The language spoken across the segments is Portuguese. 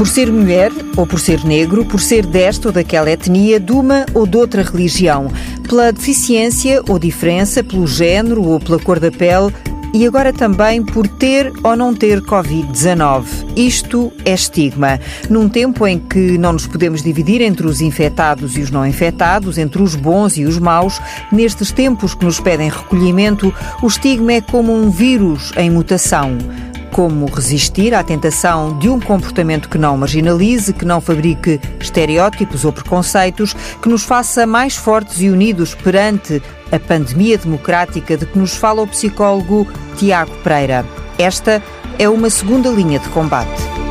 Por ser mulher ou por ser negro, por ser desta ou daquela etnia, de uma ou de outra religião, pela deficiência ou diferença, pelo género ou pela cor da pele, e agora também por ter ou não ter Covid-19. Isto é estigma. Num tempo em que não nos podemos dividir entre os infectados e os não infectados, entre os bons e os maus, nestes tempos que nos pedem recolhimento, o estigma é como um vírus em mutação como resistir à tentação de um comportamento que não marginalize, que não fabrique estereótipos ou preconceitos, que nos faça mais fortes e unidos perante a pandemia democrática de que nos fala o psicólogo Tiago Pereira. Esta é uma segunda linha de combate.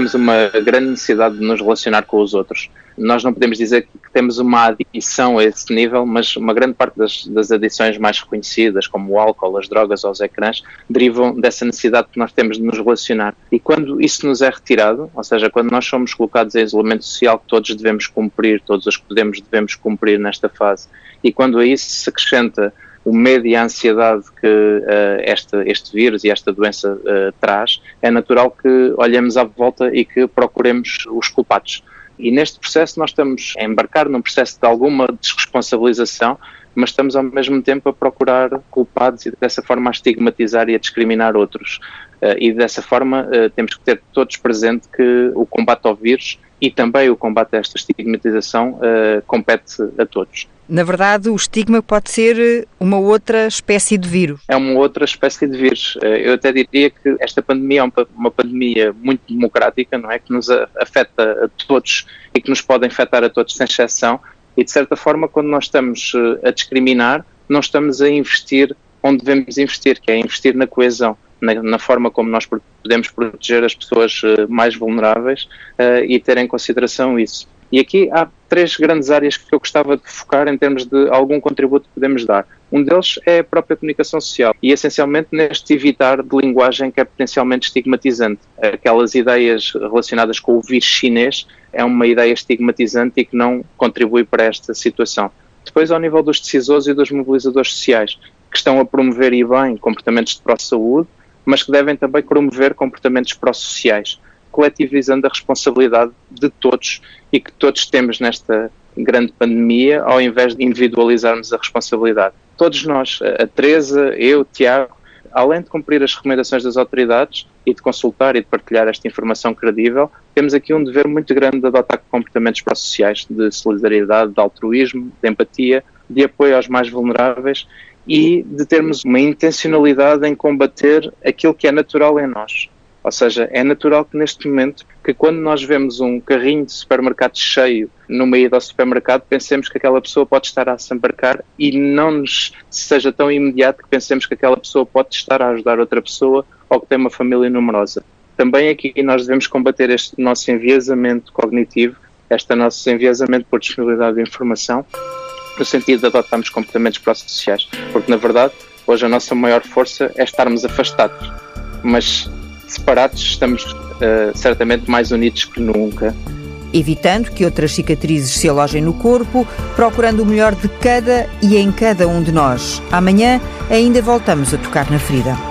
Temos uma grande necessidade de nos relacionar com os outros. Nós não podemos dizer que temos uma adição a esse nível, mas uma grande parte das, das adições mais reconhecidas, como o álcool, as drogas ou os ecrãs, derivam dessa necessidade que nós temos de nos relacionar. E quando isso nos é retirado, ou seja, quando nós somos colocados em isolamento social que todos devemos cumprir, todos os que podemos devemos cumprir nesta fase, e quando a isso se acrescenta o medo e a ansiedade que uh, este, este vírus e esta doença uh, traz, é natural que olhemos à volta e que procuremos os culpados. E neste processo nós estamos a embarcar num processo de alguma desresponsabilização, mas estamos ao mesmo tempo a procurar culpados e dessa forma a estigmatizar e a discriminar outros. Uh, e dessa forma temos que ter todos presente que o combate ao vírus e também o combate a esta estigmatização compete a todos. Na verdade, o estigma pode ser eh, uma outra espécie de vírus. É uma outra espécie de vírus. Eh, eu até diria que esta pandemia é uma pandemia muito democrática, não é? Que nos afeta a todos e que nos pode afetar a todos sem exceção. E, de certa forma, quando nós estamos eh, a discriminar, não estamos a investir onde devemos investir, que é investir na coesão. Na, na, forma como nós podemos proteger as pessoas uh, mais vulneráveis uh, e ter em consideração isso. E aqui há três grandes áreas que eu gostava de focar em termos de algum contributo que podemos dar. Um deles é a própria comunicação social e, essencialmente, neste evitar de linguagem que é potencialmente estigmatizante. Aquelas ideias relacionadas com o vírus chinês é uma ideia estigmatizante e que não contribui para esta situação. Depois, ao nível dos decisores e dos mobilizadores sociais, que estão a promover e bem comportamentos de pró-saúde, mas que devem também promover comportamentos pró-sociais coletivizando a responsabilidade de todos e que todos temos nesta grande pandemia, ao invés de individualizarmos a responsabilidade. Todos nós, a Teresa, eu, Tiago, além de cumprir as recomendações das autoridades e de consultar e de partilhar esta informação credível, temos aqui um dever muito grande de adotar comportamentos pró-sociais, de solidariedade, de altruísmo, de empatia, de apoio aos mais vulneráveis e de termos uma intencionalidade em combater aquilo que é natural em nós, ou seja, é natural que neste momento, que quando nós vemos um carrinho de supermercado cheio numa ida ao supermercado, pensemos que aquela pessoa pode estar a se embarcar e não nos seja tão imediato que pensemos que aquela pessoa pode estar a ajudar outra pessoa ou que tem uma família numerosa. Também aqui nós devemos combater este nosso enviesamento cognitivo, este nosso enviesamento por disponibilidade de informação, no sentido de adotarmos comportamentos pró-sociais, porque na verdade hoje a nossa maior força é estarmos afastados, mas separados, estamos uh, certamente mais unidos que nunca. Evitando que outras cicatrizes se alojem no corpo, procurando o melhor de cada e em cada um de nós. Amanhã ainda voltamos a tocar na ferida.